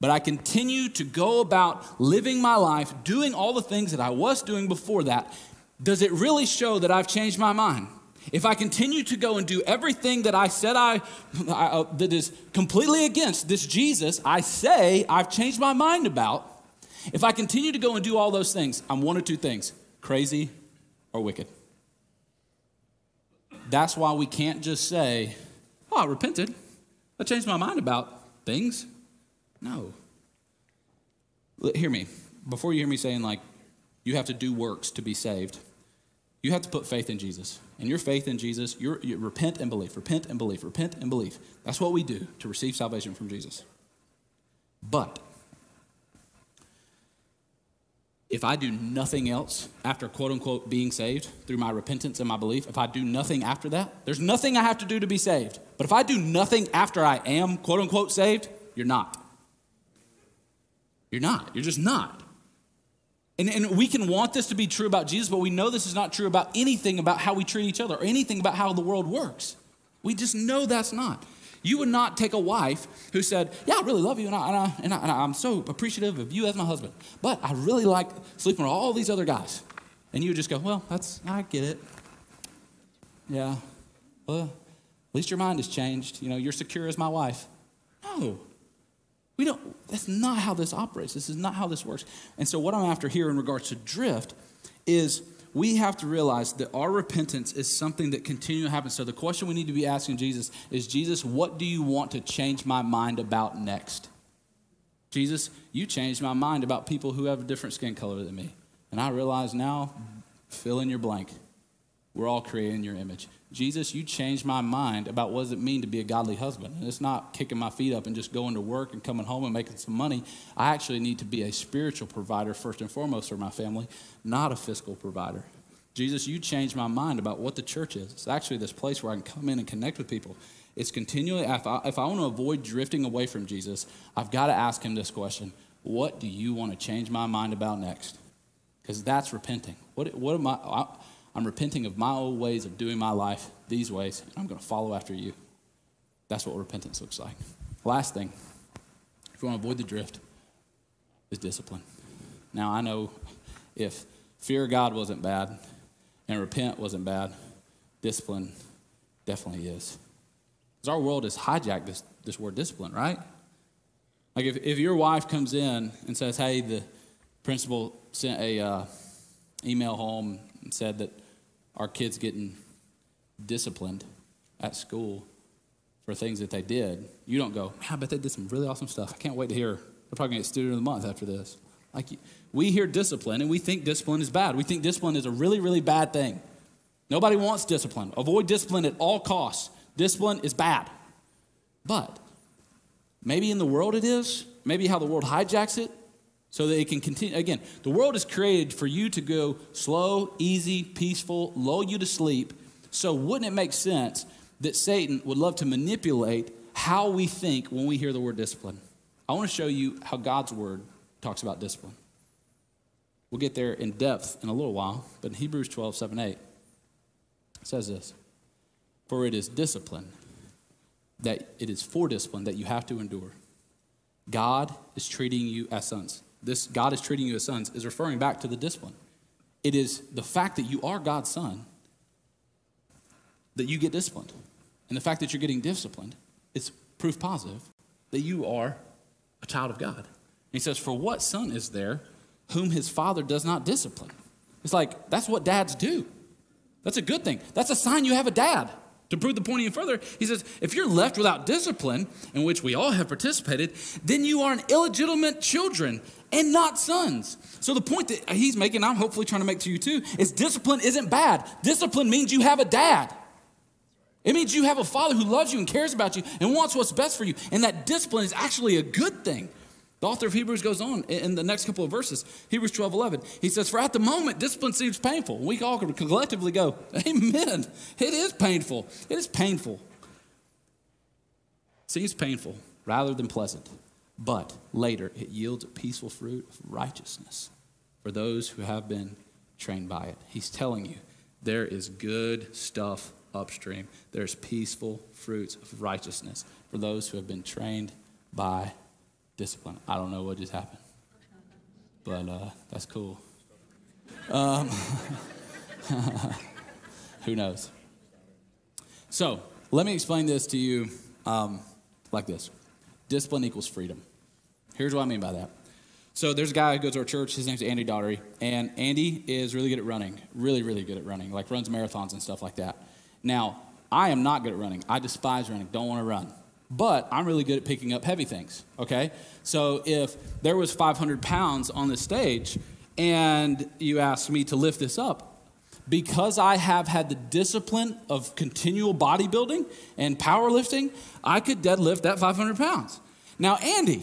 But I continue to go about living my life, doing all the things that I was doing before that. Does it really show that I've changed my mind? If I continue to go and do everything that I said I, I uh, that is completely against this Jesus, I say I've changed my mind about. If I continue to go and do all those things, I'm one of two things crazy or wicked. That's why we can't just say, Oh, I repented. I changed my mind about things. No. Hear me. Before you hear me saying, like, you have to do works to be saved, you have to put faith in Jesus. And your faith in Jesus, you repent and believe, repent and believe, repent and believe. That's what we do to receive salvation from Jesus. But if I do nothing else after quote unquote being saved through my repentance and my belief, if I do nothing after that, there's nothing I have to do to be saved. But if I do nothing after I am quote unquote saved, you're not. You're not. You're just not. And, and we can want this to be true about Jesus, but we know this is not true about anything about how we treat each other or anything about how the world works. We just know that's not. You would not take a wife who said, Yeah, I really love you, and, I, and, I, I'm so appreciative of you as my husband, but I really like sleeping with all these other guys. And you would just go, Well, that's, I get it. Yeah. Well, at least your mind has changed. You know, you're secure as my wife. No. We don't, that's not how this operates. This is not how this works. And so, what I'm after here in regards to drift is we have to realize that our repentance is something that continually happens. So the question we need to be asking Jesus is Jesus, what do you want to change my mind about next? Jesus, you changed my mind about people who have a different skin color than me. And I realize now, fill in your blank. We're all created in your image. Jesus, you changed my mind about what does it mean to be a godly husband. And it's not kicking my feet up and just going to work and coming home and making some money. I actually need to be a spiritual provider first and foremost for my family, not a fiscal provider. Jesus, you changed my mind about what the church is. It's actually this place where I can come in and connect with people. It's continually, if I, if I want to avoid drifting away from Jesus, I've got to ask him this question What do you want to change my mind about next? Because that's repenting. What, what am I, I I'm repenting of my old ways of doing my life these ways, and I'm going to follow after you. That's what repentance looks like. Last thing, if you want to avoid the drift, is discipline. Now, I know if fear of God wasn't bad and repent wasn't bad, discipline definitely is. Because our world has hijacked this, this word discipline, right? Like if, if your wife comes in and says, hey, the principal sent a uh, email home and said that our kids getting disciplined at school for things that they did, you don't go, I bet they did some really awesome stuff. I can't wait to hear. They're probably going to get student of the month after this. Like we hear discipline and we think discipline is bad. We think discipline is a really, really bad thing. Nobody wants discipline. Avoid discipline at all costs. Discipline is bad. But maybe in the world it is, maybe how the world hijacks it, so that it can continue. Again, the world is created for you to go slow, easy, peaceful, lull you to sleep. So, wouldn't it make sense that Satan would love to manipulate how we think when we hear the word discipline? I want to show you how God's word talks about discipline. We'll get there in depth in a little while, but in Hebrews 12, 7, 8, it says this For it is discipline, that it is for discipline that you have to endure. God is treating you as sons this God is treating you as sons is referring back to the discipline. It is the fact that you are God's son that you get disciplined. And the fact that you're getting disciplined is proof positive that you are a child of God. And he says, For what son is there whom his father does not discipline? It's like, that's what dads do. That's a good thing. That's a sign you have a dad. To prove the point even further, he says, if you're left without discipline, in which we all have participated, then you are an illegitimate children and not sons. So the point that he's making, I'm hopefully trying to make to you too, is discipline isn't bad. Discipline means you have a dad. It means you have a father who loves you and cares about you and wants what's best for you. And that discipline is actually a good thing. The author of Hebrews goes on in the next couple of verses, Hebrews 12, 11. He says, For at the moment, discipline seems painful. We all collectively go, Amen. It is painful. It is painful. Seems painful rather than pleasant. But later, it yields a peaceful fruit of righteousness for those who have been trained by it. He's telling you there is good stuff upstream. There's peaceful fruits of righteousness for those who have been trained by discipline. I don't know what just happened, but uh, that's cool. Um, who knows? So, let me explain this to you um, like this discipline equals freedom. Here's what I mean by that. So there's a guy who goes to our church. His name's Andy Daughtery, and Andy is really good at running. Really, really good at running. Like runs marathons and stuff like that. Now, I am not good at running. I despise running. Don't want to run. But I'm really good at picking up heavy things. Okay. So if there was 500 pounds on the stage, and you asked me to lift this up, because I have had the discipline of continual bodybuilding and powerlifting, I could deadlift that 500 pounds. Now, Andy,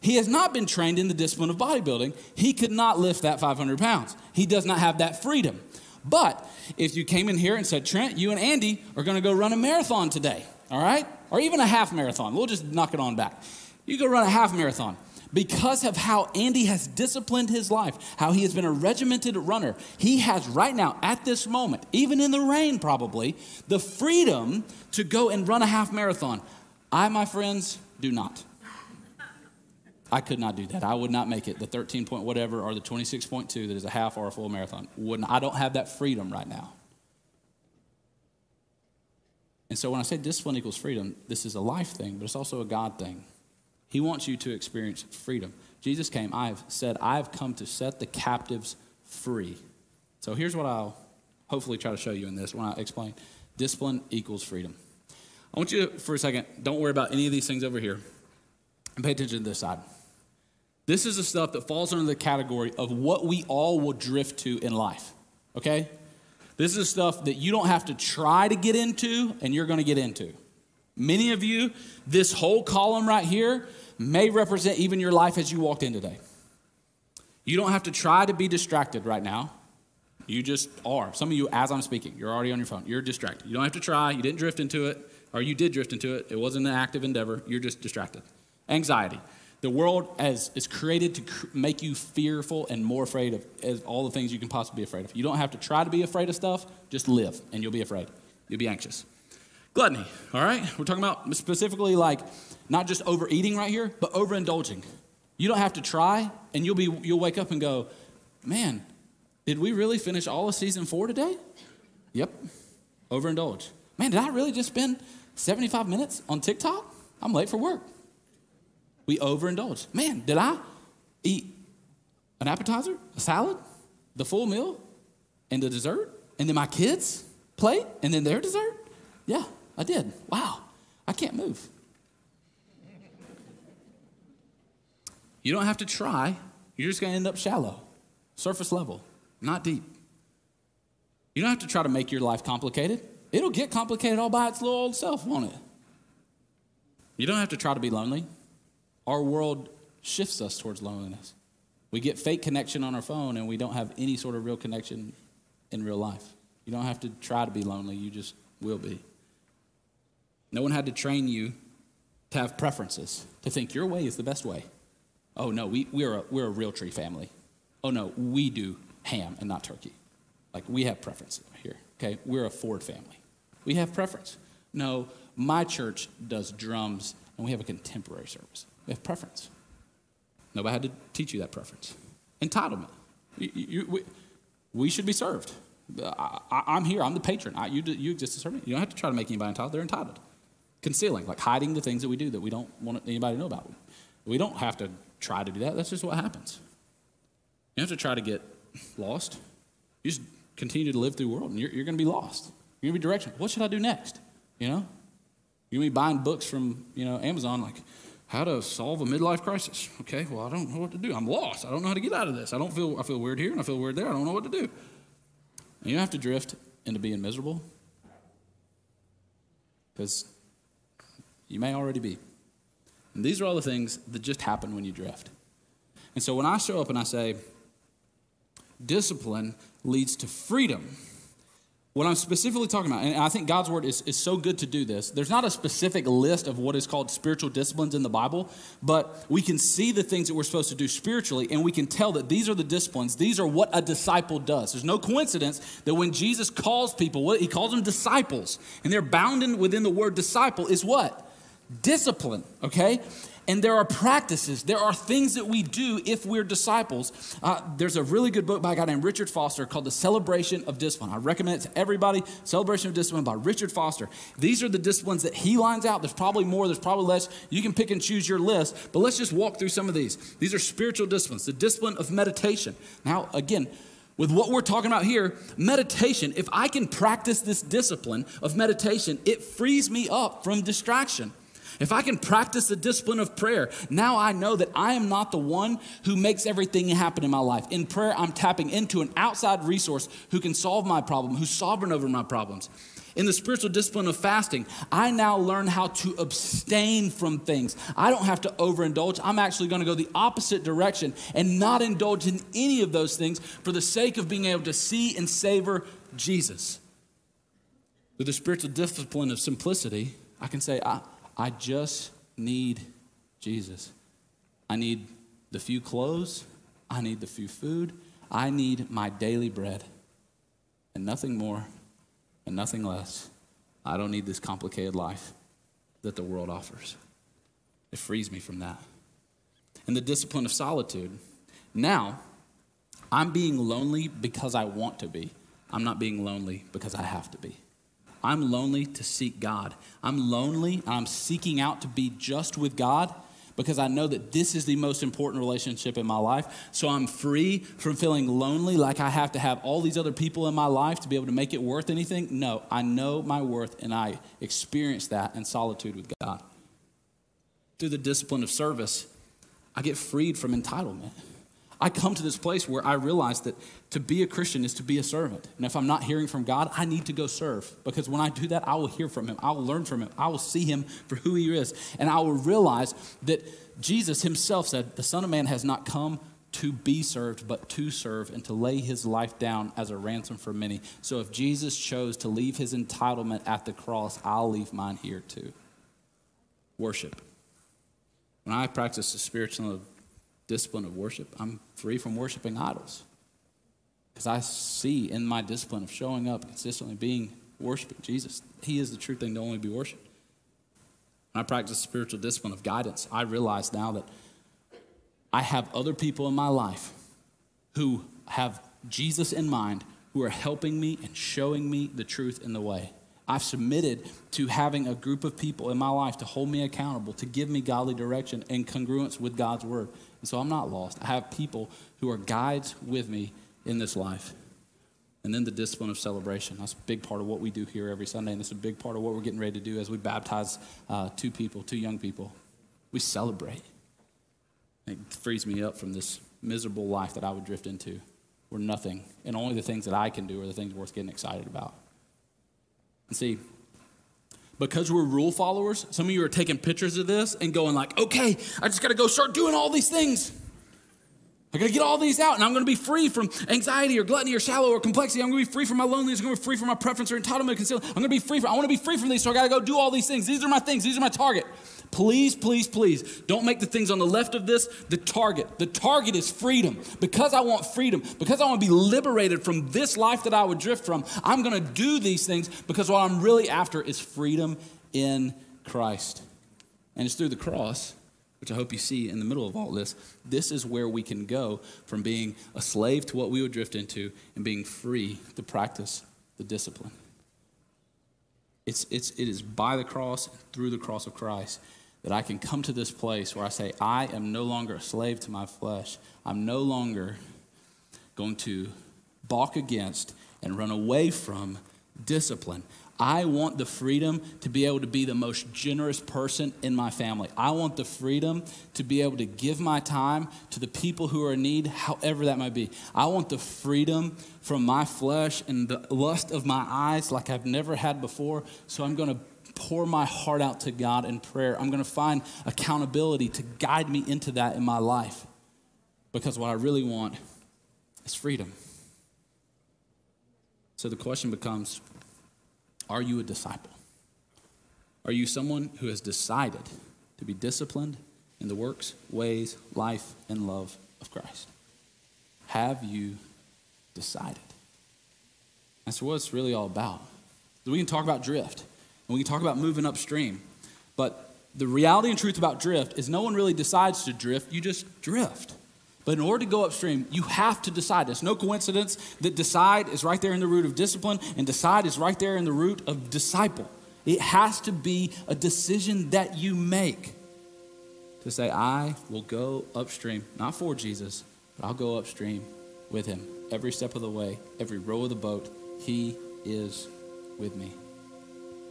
he has not been trained in the discipline of bodybuilding. He could not lift that 500 pounds. He does not have that freedom. But if you came in here and said, Trent, you and Andy are going to go run a marathon today, all right? Or even a half marathon, we'll just knock it on back. You go run a half marathon because of how Andy has disciplined his life, how he has been a regimented runner, he has right now, at this moment, even in the rain probably, the freedom to go and run a half marathon. I, my friends, do not. I could not do that. I would not make it the 13 point whatever or the 26.2 that is a half or a full marathon. Wouldn't, I don't have that freedom right now. And so when I say discipline equals freedom, this is a life thing, but it's also a God thing. He wants you to experience freedom. Jesus came, I've said, I've come to set the captives free. So here's what I'll hopefully try to show you in this when I explain discipline equals freedom. I want you to, for a second, don't worry about any of these things over here and pay attention to this side. This is the stuff that falls under the category of what we all will drift to in life, okay? This is stuff that you don't have to try to get into and you're gonna get into. Many of you, this whole column right here, may represent even your life as you walked in today. You don't have to try to be distracted right now. You just are. Some of you, as I'm speaking, you're already on your phone. You're distracted. You don't have to try. You didn't drift into it, or you did drift into it. It wasn't an active endeavor. You're just distracted. Anxiety. The world is created to cr- make you fearful and more afraid of as all the things you can possibly be afraid of. You don't have to try to be afraid of stuff. Just live, and you'll be afraid. You'll be anxious. Gluttony, all right? We're talking about specifically like not just overeating right here, but overindulging. You don't have to try, and you'll be you'll wake up and go, man, did we really finish all of season four today? Yep. Overindulge. Man, did I really just spend 75 minutes on TikTok? I'm late for work. We overindulge. Man, did I eat an appetizer, a salad, the full meal, and the dessert, and then my kids' plate, and then their dessert? Yeah, I did. Wow, I can't move. You don't have to try. You're just to end up shallow, surface level, not deep. You don't have to try to make your life complicated. It'll get complicated all by its little old self, won't it? You don't have to try to be lonely. Our world shifts us towards loneliness. We get fake connection on our phone and we don't have any sort of real connection in real life. You don't have to try to be lonely, you just will be. No one had to train you to have preferences, to think your way is the best way. Oh, no, we, we're, a, we're a Realtree family. Oh, no, we do ham and not turkey. Like, we have preferences here, okay? We're a Ford family. We have preference. No, my church does drums and we have a contemporary service. We have preference. Nobody had to teach you that preference. Entitlement. You, you, we, we, should be served. I, am here. I'm the patron. I, you, you exist to serve me. You don't have to try to make anybody entitled. They're entitled concealing, like hiding the things that we do that we don't want anybody to know about. We don't have to try to do that. That's just what happens. You have to try to get lost. You just continue to live through the world, and you're, you're going to be lost. You're going to be direction. What should I do next? You know, you're going to be buying books from you know Amazon, like how to solve a midlife crisis. Okay, well I don't know what to do. I'm lost. I don't know how to get out of this. I don't feel. I feel weird here, and I feel weird there. I don't know what to do. And you have to drift into being miserable because you may already be. And these are all the things that just happen when you drift. And so when I show up and I say, discipline leads to freedom, What I'm specifically talking about, and I think God's word is, is so good to do this, there's not a specific list of what is called spiritual disciplines in the Bible, but we can see the things that we're supposed to do spiritually, and we can tell that these are the disciplines. These are what a disciple does. There's no coincidence that when Jesus calls people, he calls them disciples, and they're bound in, within the word disciple is what? Discipline, okay? And there are practices, there are things that we do if we're disciples. Uh, there's a really good book by a guy named Richard Foster called The Celebration of Discipline. I recommend it to everybody. Celebration of Discipline by Richard Foster. These are the disciplines that he lines out. There's probably more, there's probably less. You can pick and choose your list, but let's just walk through some of these. These are spiritual disciplines. The discipline of meditation. Now, again, with what we're talking about here, meditation, if I can practice this discipline of meditation, it frees me up from distraction. If I can practice the discipline of prayer, now I know that I am not the one who makes everything happen in my life. In prayer, I'm tapping into an outside resource who can solve my problem, who's sovereign over my problems. In the spiritual discipline of fasting, I now learn how to abstain from things. I don't have to overindulge. I'm actually going to go the opposite direction and not indulge in any of those things for the sake of being able to see and savor Jesus. With the spiritual discipline of simplicity, I can say, I, I just need Jesus. I need the few clothes, I need the few food, I need my daily bread, and nothing more and nothing less. I don't need this complicated life that the world offers. It frees me from that. And the discipline of solitude. Now, I'm being lonely because I want to be. I'm not being lonely because I have to be. I'm lonely to seek God. I'm lonely. I'm seeking out to be just with God because I know that this is the most important relationship in my life. So I'm free from feeling lonely like I have to have all these other people in my life to be able to make it worth anything. No, I know my worth and I experience that in solitude with God. Through the discipline of service, I get freed from entitlement. I come to this place where I realize that to be a Christian is to be a servant. And if I'm not hearing from God, I need to go serve. Because when I do that, I will hear from Him. I will learn from Him. I will see Him for who He is. And I will realize that Jesus Himself said, The Son of Man has not come to be served, but to serve and to lay His life down as a ransom for many. So if Jesus chose to leave His entitlement at the cross, I'll leave mine here too. Worship. When I practice the spiritual discipline of worship, I'm free from worshiping idols. Because I see in my discipline of showing up consistently being worshiping Jesus, He is the true thing to only be worshiped. When I practice spiritual discipline of guidance, I realize now that I have other people in my life who have Jesus in mind, who are helping me and showing me the truth in the way. I've submitted to having a group of people in my life to hold me accountable, to give me godly direction and congruence with God's word. And so I'm not lost. I have people who are guides with me in this life. And then the discipline of celebration. That's a big part of what we do here every Sunday. And it's a big part of what we're getting ready to do as we baptize uh, two people, two young people. We celebrate. It frees me up from this miserable life that I would drift into where nothing and only the things that I can do are the things worth getting excited about. And see, because we're rule followers, some of you are taking pictures of this and going like, okay, I just got to go start doing all these things. I got to get all these out, and I'm to be free from anxiety or gluttony or shallow or complexity. I'm to be free from my loneliness. I'm to be free from my preference or entitlement, concealment. I'm to be free from. I want to be free from these, so I got to go do all these things. These are my things. These are my target. Please, please, please, don't make the things on the left of this the target. The target is freedom. Because I want freedom, because I want to be liberated from this life that I would drift from, I'm going to do these things because what I'm really after is freedom in Christ. And it's through the cross which I hope you see in the middle of all this, this is where we can go from being a slave to what we would drift into and being free to practice the discipline. It's, it's, it is by the cross, through the cross of Christ, that I can come to this place where I say, I am no longer a slave to my flesh. I'm no longer going to balk against and run away from discipline. I want the freedom to be able to be the most generous person in my family. I want the freedom to be able to give my time to the people who are in need, however that might be. I want the freedom from my flesh and the lust of my eyes like I've never had before. So I'm going to pour my heart out to God in prayer. I'm going to find accountability to guide me into that in my life. Because what I really want is freedom. So the question becomes Are you a disciple? Are you someone who has decided to be disciplined in the works, ways, life, and love of Christ? Have you decided? That's what it's really all about. We can talk about drift, and we can talk about moving upstream, but the reality and truth about drift is no one really decides to drift, you just drift. But in order to go upstream, you have to decide. It's no coincidence that decide is right there in the root of discipline, and decide is right there in the root of disciple. It has to be a decision that you make to say, I will go upstream, not for Jesus, but I'll go upstream with him every step of the way, every row of the boat. He is with me.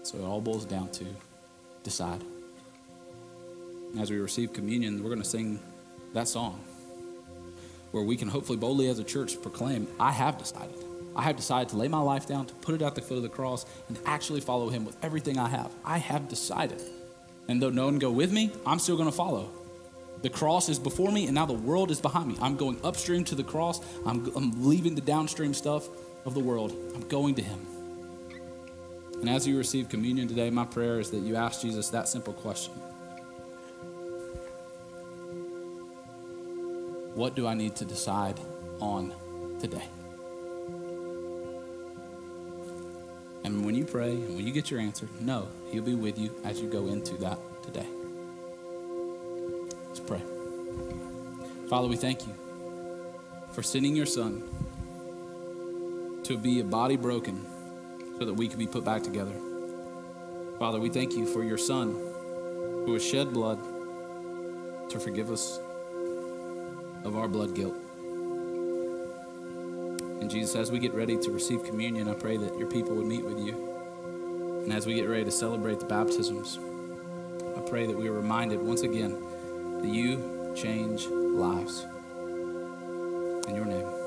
So it all boils down to decide. As we receive communion, we're going to sing that song where we can hopefully boldly as a church proclaim, I have decided. I have decided to lay my life down, to put it at the foot of the cross, and actually follow him with everything I have. I have decided. And though no one go with me, I'm still going to follow. The cross is before me, and now the world is behind me. I'm going upstream to the cross. I'm, I'm leaving the downstream stuff of the world. I'm going to him. And as you receive communion today, my prayer is that you ask Jesus that simple question What do I need to decide on today? And when you pray and when you get your answer, know He'll be with you as you go into that today. Let's pray. Father, we thank you for sending your Son to be a body broken so that we could be put back together. Father, we thank you for your Son who has shed blood to forgive us of our blood guilt. And Jesus, as we get ready to receive communion, I pray that your people would meet with you. And as we get ready to celebrate the baptisms, I pray that we are reminded once again that you change lives. In your name.